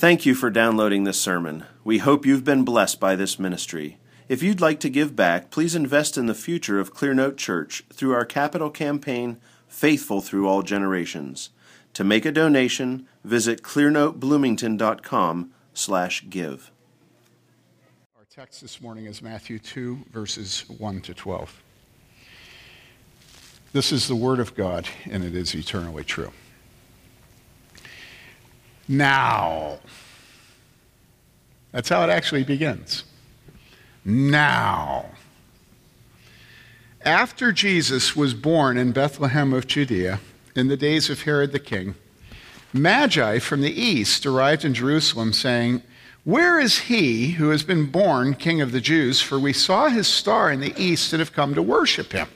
Thank you for downloading this sermon. We hope you've been blessed by this ministry. If you'd like to give back, please invest in the future of Clearnote Church through our capital campaign, Faithful Through All Generations. To make a donation, visit clearnotebloomington.com slash give. Our text this morning is Matthew 2, verses 1 to 12. This is the Word of God, and it is eternally true. Now. That's how it actually begins. Now. After Jesus was born in Bethlehem of Judea, in the days of Herod the king, Magi from the east arrived in Jerusalem, saying, Where is he who has been born king of the Jews? For we saw his star in the east and have come to worship him.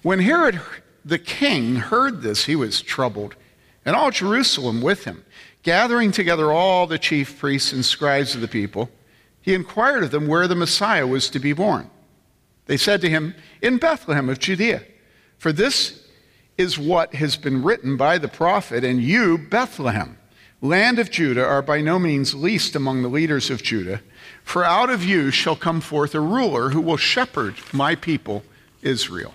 When Herod the king heard this, he was troubled and all Jerusalem with him. Gathering together all the chief priests and scribes of the people, he inquired of them where the Messiah was to be born. They said to him, In Bethlehem of Judea. For this is what has been written by the prophet, and you, Bethlehem, land of Judah, are by no means least among the leaders of Judah. For out of you shall come forth a ruler who will shepherd my people, Israel.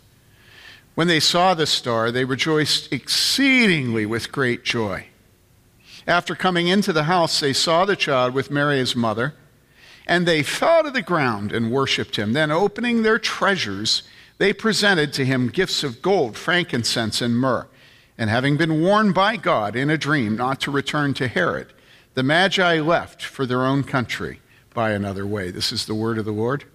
When they saw the star, they rejoiced exceedingly with great joy. After coming into the house, they saw the child with Mary his mother, and they fell to the ground and worshiped him. Then, opening their treasures, they presented to him gifts of gold, frankincense, and myrrh. And having been warned by God in a dream not to return to Herod, the Magi left for their own country by another way. This is the word of the Lord.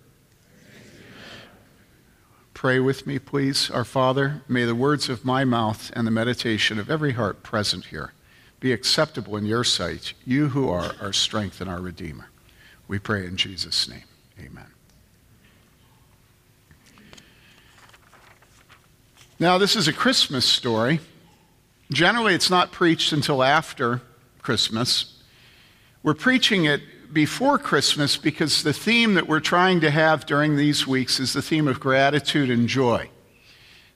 Pray with me, please. Our Father, may the words of my mouth and the meditation of every heart present here be acceptable in your sight, you who are our strength and our Redeemer. We pray in Jesus' name. Amen. Now, this is a Christmas story. Generally, it's not preached until after Christmas. We're preaching it before Christmas because the theme that we're trying to have during these weeks is the theme of gratitude and joy.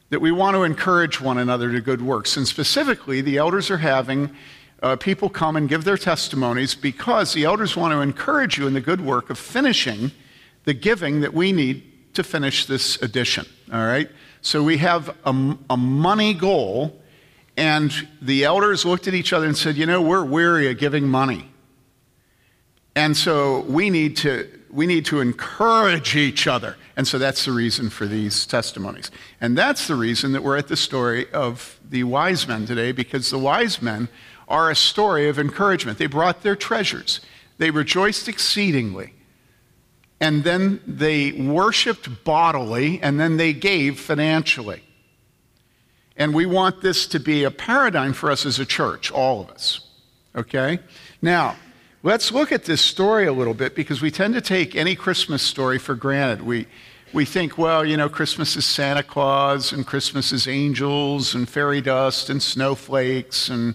That we want to encourage one another to good works. And specifically, the elders are having uh, people come and give their testimonies because the elders want to encourage you in the good work of finishing the giving that we need to finish this edition. All right? So we have a, a money goal, and the elders looked at each other and said, You know, we're weary of giving money. And so we need to we need to encourage each other. And so that's the reason for these testimonies. And that's the reason that we're at the story of the wise men today, because the wise men are a story of encouragement. They brought their treasures, they rejoiced exceedingly. And then they worshiped bodily, and then they gave financially. And we want this to be a paradigm for us as a church, all of us. Okay? Now, Let's look at this story a little bit because we tend to take any Christmas story for granted. We, we think, well, you know, Christmas is Santa Claus and Christmas is angels and fairy dust and snowflakes and,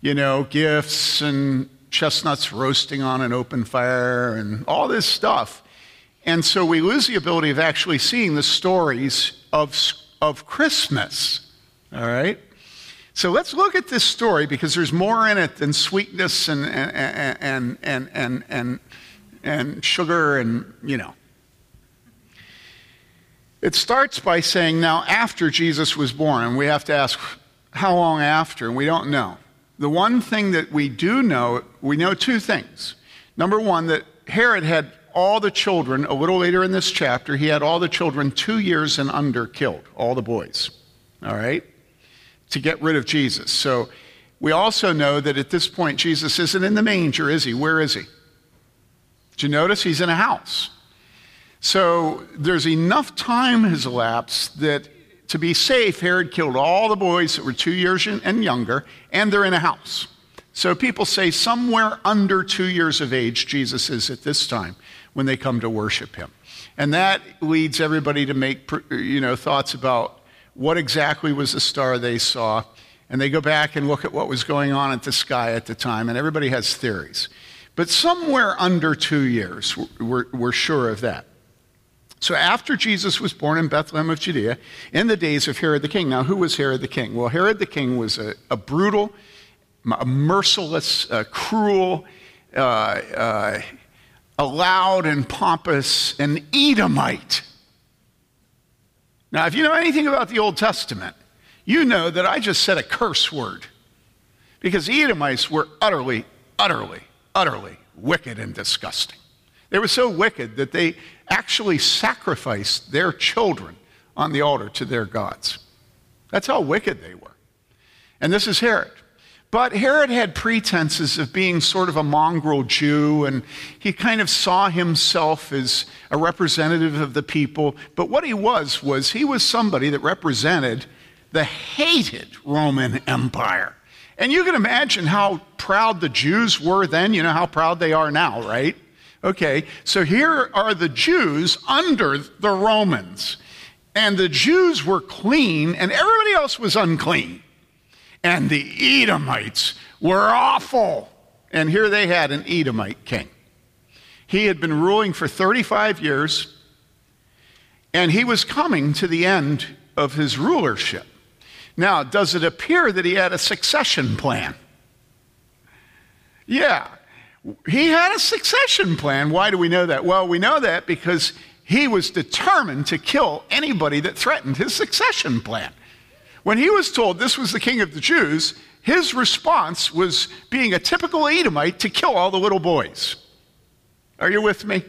you know, gifts and chestnuts roasting on an open fire and all this stuff. And so we lose the ability of actually seeing the stories of, of Christmas. All right? So let's look at this story because there's more in it than sweetness and, and, and, and, and, and, and sugar and, you know. It starts by saying, now after Jesus was born, and we have to ask, how long after? And we don't know. The one thing that we do know, we know two things. Number one, that Herod had all the children, a little later in this chapter, he had all the children two years and under killed, all the boys. All right? To get rid of Jesus. So we also know that at this point, Jesus isn't in the manger, is he? Where is he? Did you notice? He's in a house. So there's enough time has elapsed that to be safe, Herod killed all the boys that were two years and younger, and they're in a house. So people say somewhere under two years of age, Jesus is at this time when they come to worship him. And that leads everybody to make you know, thoughts about what exactly was the star they saw. And they go back and look at what was going on at the sky at the time, and everybody has theories. But somewhere under two years, we're, we're sure of that. So after Jesus was born in Bethlehem of Judea, in the days of Herod the king. Now, who was Herod the king? Well, Herod the king was a, a brutal, a merciless, a cruel, uh, uh, a loud and pompous, an Edomite. Now, if you know anything about the Old Testament, you know that I just said a curse word because the Edomites were utterly, utterly, utterly wicked and disgusting. They were so wicked that they actually sacrificed their children on the altar to their gods. That's how wicked they were. And this is Herod. But Herod had pretenses of being sort of a mongrel Jew, and he kind of saw himself as a representative of the people. But what he was, was he was somebody that represented the hated Roman Empire. And you can imagine how proud the Jews were then. You know how proud they are now, right? Okay, so here are the Jews under the Romans. And the Jews were clean, and everybody else was unclean. And the Edomites were awful. And here they had an Edomite king. He had been ruling for 35 years, and he was coming to the end of his rulership. Now, does it appear that he had a succession plan? Yeah, he had a succession plan. Why do we know that? Well, we know that because he was determined to kill anybody that threatened his succession plan. When he was told this was the king of the Jews, his response was being a typical Edomite to kill all the little boys. Are you with me?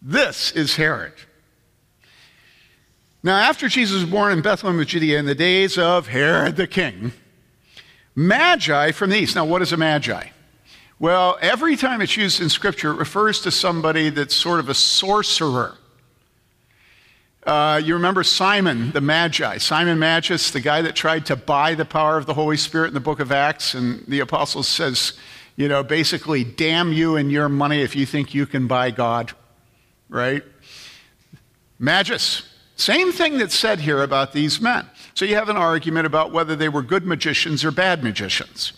This is Herod. Now, after Jesus was born in Bethlehem of Judea in the days of Herod the king, Magi from the east. Now, what is a Magi? Well, every time it's used in Scripture, it refers to somebody that's sort of a sorcerer. Uh, you remember Simon the Magi, Simon Magus, the guy that tried to buy the power of the Holy Spirit in the book of Acts, and the apostle says, you know, basically, damn you and your money if you think you can buy God, right? Magus, same thing that's said here about these men. So you have an argument about whether they were good magicians or bad magicians.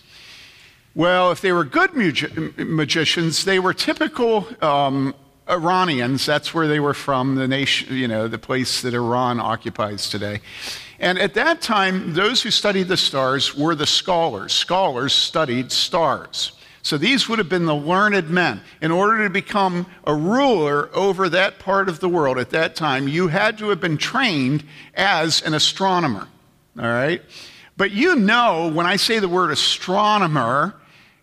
Well, if they were good magi- magicians, they were typical um, Iranians. That's where they were from, the nation, you know, the place that Iran occupies today. And at that time, those who studied the stars were the scholars. Scholars studied stars. So these would have been the learned men. In order to become a ruler over that part of the world at that time, you had to have been trained as an astronomer. All right? But you know, when I say the word astronomer,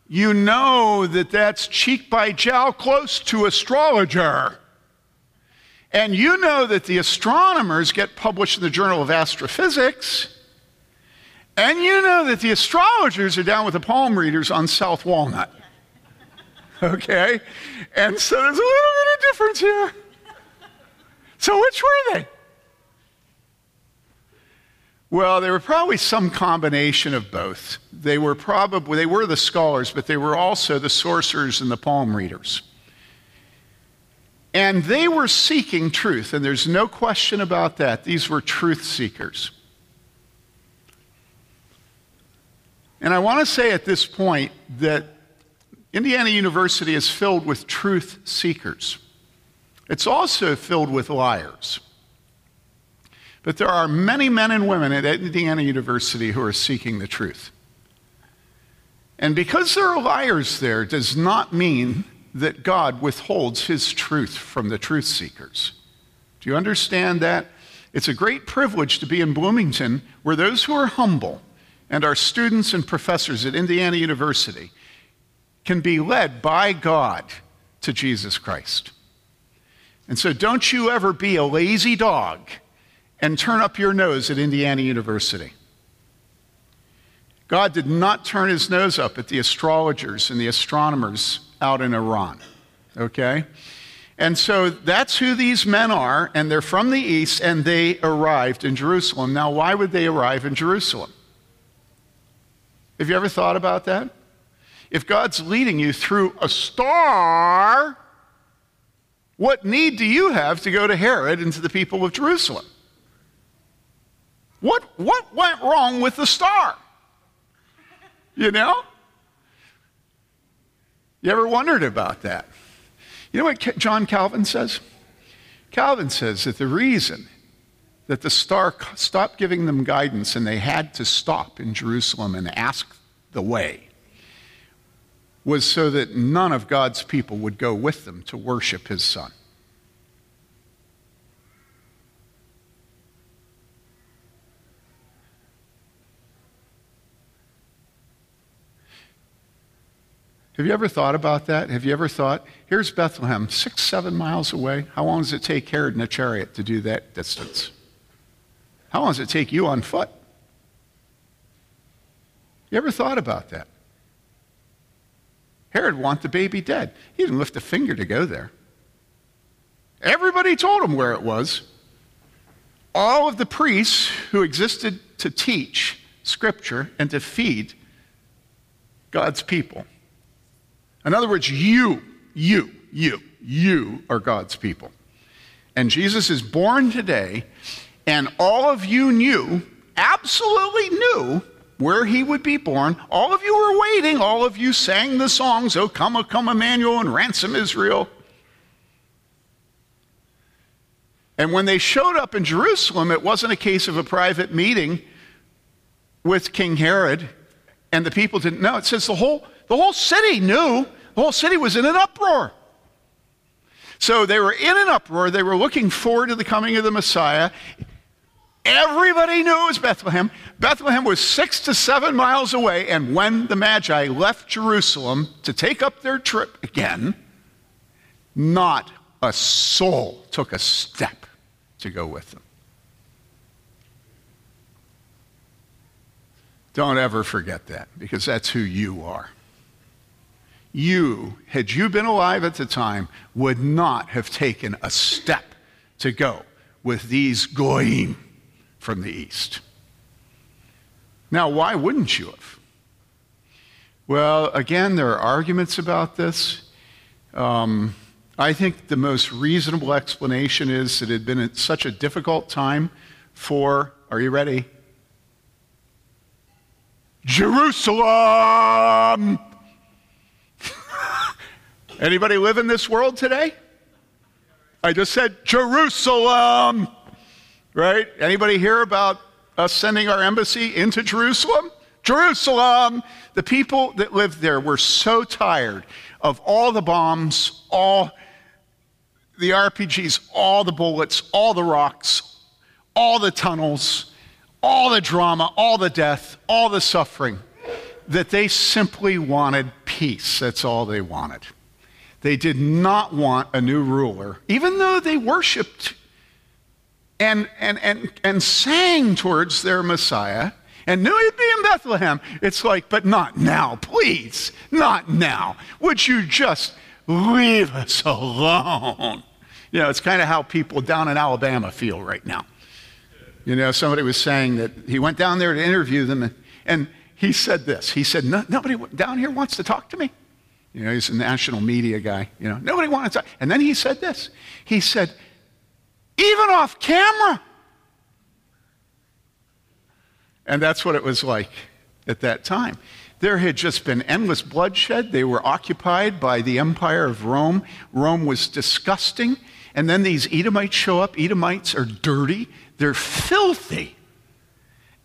you know that that's cheek by jowl close to astrologer. And you know that the astronomers get published in the Journal of Astrophysics. And you know that the astrologers are down with the palm readers on South Walnut. Okay? And so there's a little bit of difference here. So which were they? Well, they were probably some combination of both. They were probably they were the scholars, but they were also the sorcerers and the palm readers. And they were seeking truth, and there's no question about that. These were truth seekers. And I want to say at this point that Indiana University is filled with truth seekers. It's also filled with liars. But there are many men and women at Indiana University who are seeking the truth. And because there are liars there does not mean that God withholds his truth from the truth seekers. Do you understand that? It's a great privilege to be in Bloomington where those who are humble and our students and professors at Indiana University can be led by God to Jesus Christ. And so don't you ever be a lazy dog and turn up your nose at Indiana University. God did not turn his nose up at the astrologers and the astronomers out in Iran. Okay? And so that's who these men are, and they're from the east, and they arrived in Jerusalem. Now, why would they arrive in Jerusalem? Have you ever thought about that? if God's leading you through a star, what need do you have to go to Herod and to the people of Jerusalem? What, what went wrong with the star? You know? You ever wondered about that? You know what John Calvin says? Calvin says that the reason that the star stopped giving them guidance and they had to stop in Jerusalem and ask the way was so that none of God's people would go with them to worship his son. Have you ever thought about that? Have you ever thought, here's Bethlehem, six, seven miles away. How long does it take Herod in a chariot to do that distance? How long does it take you on foot? You ever thought about that? Herod wanted the baby dead. He didn't lift a finger to go there. Everybody told him where it was. All of the priests who existed to teach Scripture and to feed God's people in other words, you, you, you, you are God's people. And Jesus is born today, and all of you knew, absolutely knew, where he would be born. All of you were waiting. All of you sang the songs, Oh, come, oh, come, Emmanuel, and ransom Israel. And when they showed up in Jerusalem, it wasn't a case of a private meeting with King Herod, and the people didn't know. It says the whole, the whole city knew the whole city was in an uproar. So they were in an uproar. They were looking forward to the coming of the Messiah. Everybody knew it was Bethlehem. Bethlehem was six to seven miles away. And when the Magi left Jerusalem to take up their trip again, not a soul took a step to go with them. Don't ever forget that because that's who you are you, had you been alive at the time, would not have taken a step to go with these goyim from the east. Now, why wouldn't you have? Well, again, there are arguments about this. Um, I think the most reasonable explanation is that it had been such a difficult time for, are you ready? Jerusalem Anybody live in this world today? I just said Jerusalem, right? Anybody hear about us sending our embassy into Jerusalem? Jerusalem. The people that lived there were so tired of all the bombs, all the RPGs, all the bullets, all the rocks, all the tunnels, all the drama, all the death, all the suffering, that they simply wanted peace. That's all they wanted. They did not want a new ruler, even though they worshiped and, and, and, and sang towards their Messiah and knew he'd be in Bethlehem. It's like, but not now, please, not now. Would you just leave us alone? You know, it's kind of how people down in Alabama feel right now. You know, somebody was saying that he went down there to interview them, and, and he said this. He said, Nobody down here wants to talk to me. You know, he's a national media guy. You know, nobody wanted to. And then he said this. He said, even off camera. And that's what it was like at that time. There had just been endless bloodshed. They were occupied by the Empire of Rome. Rome was disgusting. And then these Edomites show up. Edomites are dirty, they're filthy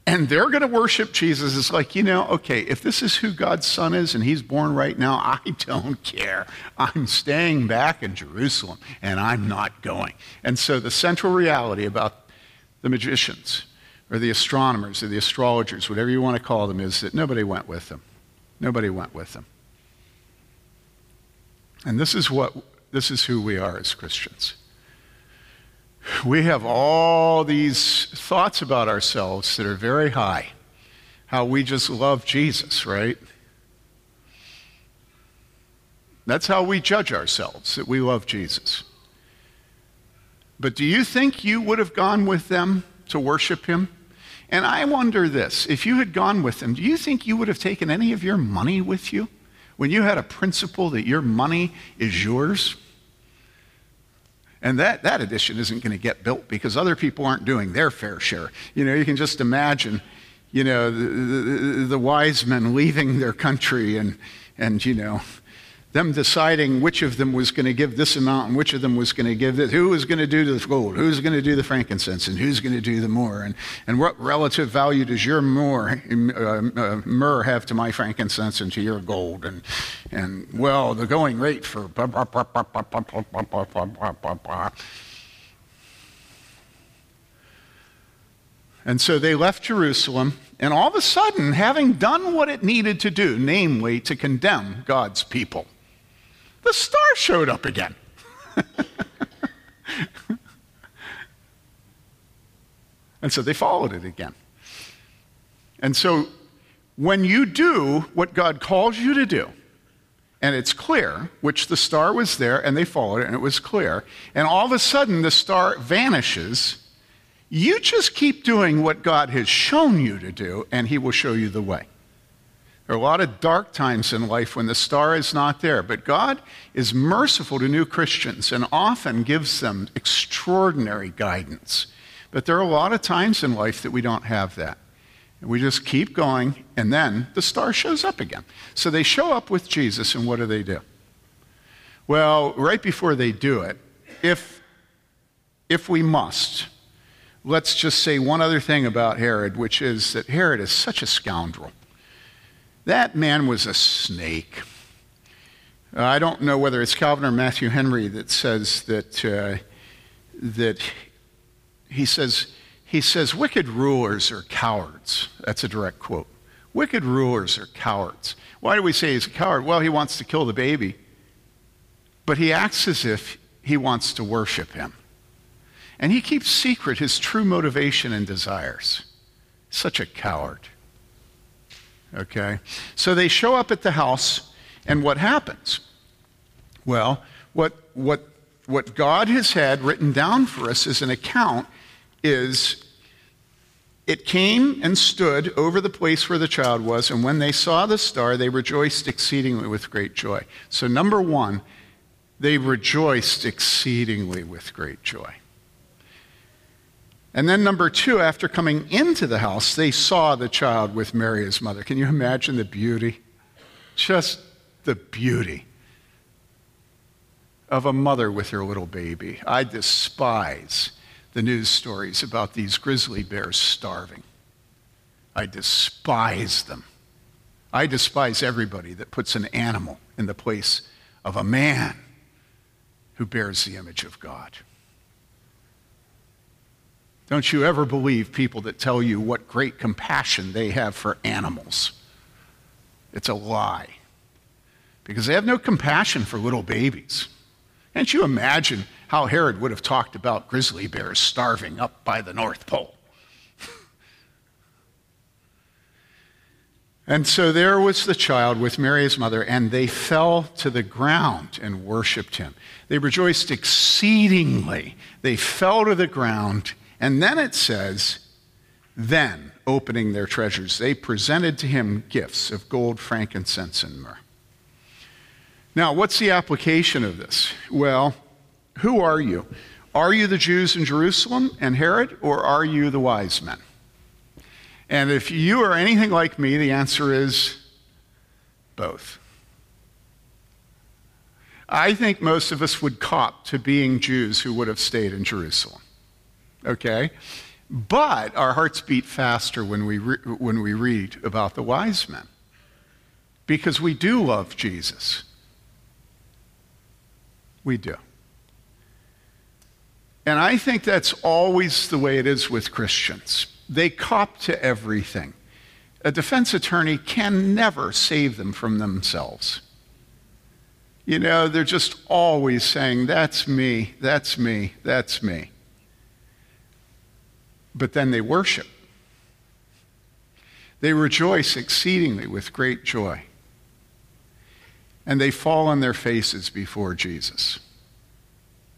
and they're going to worship Jesus. It's like, you know, okay, if this is who God's son is and he's born right now, I don't care. I'm staying back in Jerusalem and I'm not going. And so the central reality about the magicians or the astronomers or the astrologers, whatever you want to call them, is that nobody went with them. Nobody went with them. And this is what this is who we are as Christians we have all these thoughts about ourselves that are very high. How we just love Jesus, right? That's how we judge ourselves, that we love Jesus. But do you think you would have gone with them to worship him? And I wonder this if you had gone with them, do you think you would have taken any of your money with you? When you had a principle that your money is yours, and that, that addition isn't going to get built because other people aren't doing their fair share. You know, you can just imagine, you know, the, the, the wise men leaving their country and, and, you know, them deciding which of them was going to give this amount and which of them was going to give this, who was going to do the gold, who's going to do the frankincense, and who's going to do the myrrh, and, and what relative value does your myrrh, uh, uh, myrrh have to my frankincense and to your gold, and, and well, the going rate for. And so they left Jerusalem, and all of a sudden, having done what it needed to do, namely to condemn God's people, the star showed up again. and so they followed it again. And so when you do what God calls you to do, and it's clear, which the star was there, and they followed it, and it was clear, and all of a sudden the star vanishes, you just keep doing what God has shown you to do, and He will show you the way. There are a lot of dark times in life when the star is not there, but God is merciful to new Christians and often gives them extraordinary guidance. But there are a lot of times in life that we don't have that. And we just keep going, and then the star shows up again. So they show up with Jesus, and what do they do? Well, right before they do it, if, if we must, let's just say one other thing about Herod, which is that Herod is such a scoundrel. That man was a snake. Uh, I don't know whether it's Calvin or Matthew Henry that says that, uh, that he says, he says, wicked rulers are cowards. That's a direct quote. Wicked rulers are cowards. Why do we say he's a coward? Well, he wants to kill the baby, but he acts as if he wants to worship him. And he keeps secret his true motivation and desires. Such a coward. Okay? So they show up at the house, and what happens? Well, what, what, what God has had written down for us as an account is it came and stood over the place where the child was, and when they saw the star, they rejoiced exceedingly with great joy. So, number one, they rejoiced exceedingly with great joy. And then, number two, after coming into the house, they saw the child with Mary, his mother. Can you imagine the beauty? Just the beauty of a mother with her little baby. I despise the news stories about these grizzly bears starving. I despise them. I despise everybody that puts an animal in the place of a man who bears the image of God. Don't you ever believe people that tell you what great compassion they have for animals. It's a lie. Because they have no compassion for little babies. Can't you imagine how Herod would have talked about grizzly bears starving up by the North Pole? and so there was the child with Mary, his mother, and they fell to the ground and worshiped him. They rejoiced exceedingly. They fell to the ground and then it says, then, opening their treasures, they presented to him gifts of gold, frankincense, and myrrh. Now, what's the application of this? Well, who are you? Are you the Jews in Jerusalem and Herod, or are you the wise men? And if you are anything like me, the answer is both. I think most of us would cop to being Jews who would have stayed in Jerusalem okay? But our hearts beat faster when we, re- when we read about the wise men because we do love Jesus. We do. And I think that's always the way it is with Christians. They cop to everything. A defense attorney can never save them from themselves. You know, they're just always saying, That's me, that's me, that's me but then they worship. They rejoice exceedingly with great joy. And they fall on their faces before Jesus.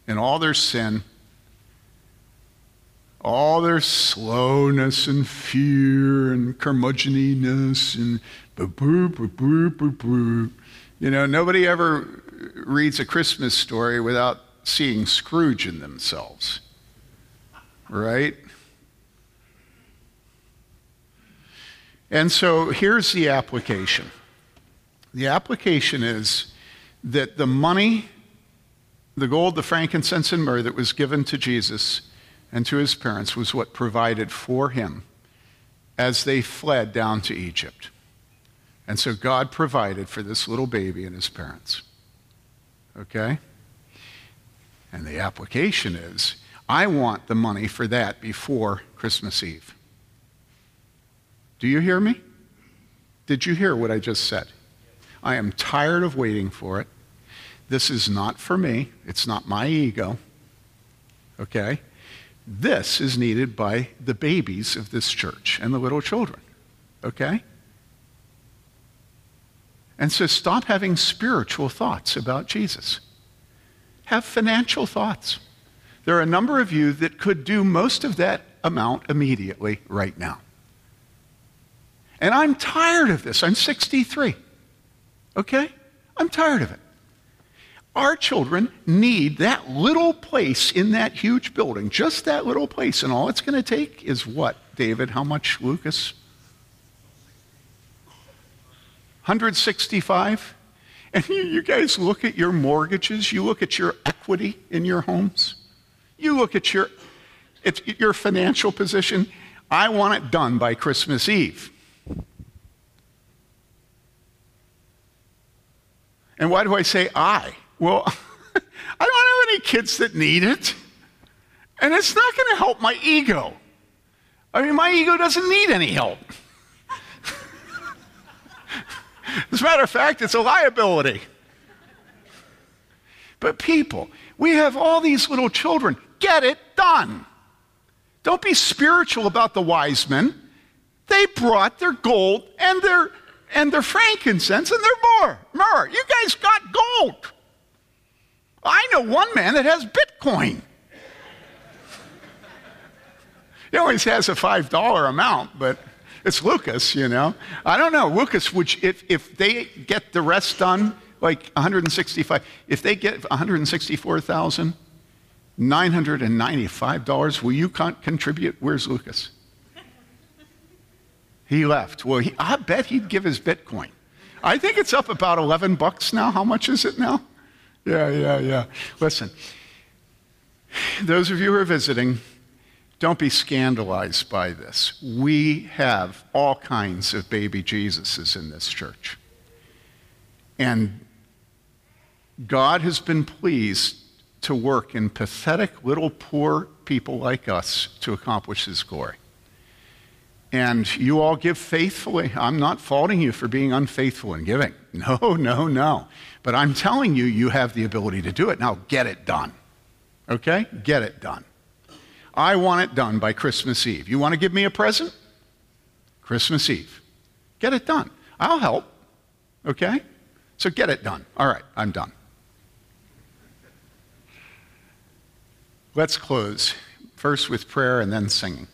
In all their sin, all their slowness and fear and curmudgeoniness and boo boo boo boo boo. You know, nobody ever reads a Christmas story without seeing Scrooge in themselves, right? And so here's the application the application is that the money, the gold, the frankincense, and myrrh that was given to Jesus and to his parents was what provided for him as they fled down to Egypt. And so God provided for this little baby and his parents. Okay? And the application is I want the money for that before Christmas Eve. Do you hear me? Did you hear what I just said? I am tired of waiting for it. This is not for me, it's not my ego. Okay? This is needed by the babies of this church and the little children. Okay? And so stop having spiritual thoughts about Jesus. Have financial thoughts. There are a number of you that could do most of that amount immediately right now. And I'm tired of this. I'm 63. Okay? I'm tired of it. Our children need that little place in that huge building, just that little place. And all it's going to take is what, David? How much, Lucas? 165? And you guys look at your mortgages, you look at your equity in your homes, you look at your, your financial position. I want it done by Christmas Eve. And why do I say I? Well, I don't have any kids that need it. And it's not going to help my ego. I mean, my ego doesn't need any help. As a matter of fact, it's a liability. But people, we have all these little children. Get it done. Don't be spiritual about the wise men. They brought their gold and their and their frankincense and their myrrh. Myrrh. You guys got gold. I know one man that has Bitcoin. he always has a $5 amount, but it's Lucas, you know. I don't know. Lucas, which if, if they get the rest done, like 165, if they get $164,995, will you con- contribute? Where's Lucas? He left. Well, he, I bet he'd give his Bitcoin. I think it's up about 11 bucks now. How much is it now? Yeah, yeah, yeah. Listen, those of you who are visiting, don't be scandalized by this. We have all kinds of baby Jesuses in this church. And God has been pleased to work in pathetic little poor people like us to accomplish his glory. And you all give faithfully. I'm not faulting you for being unfaithful in giving. No, no, no. But I'm telling you, you have the ability to do it. Now get it done. Okay? Get it done. I want it done by Christmas Eve. You want to give me a present? Christmas Eve. Get it done. I'll help. Okay? So get it done. All right, I'm done. Let's close first with prayer and then singing.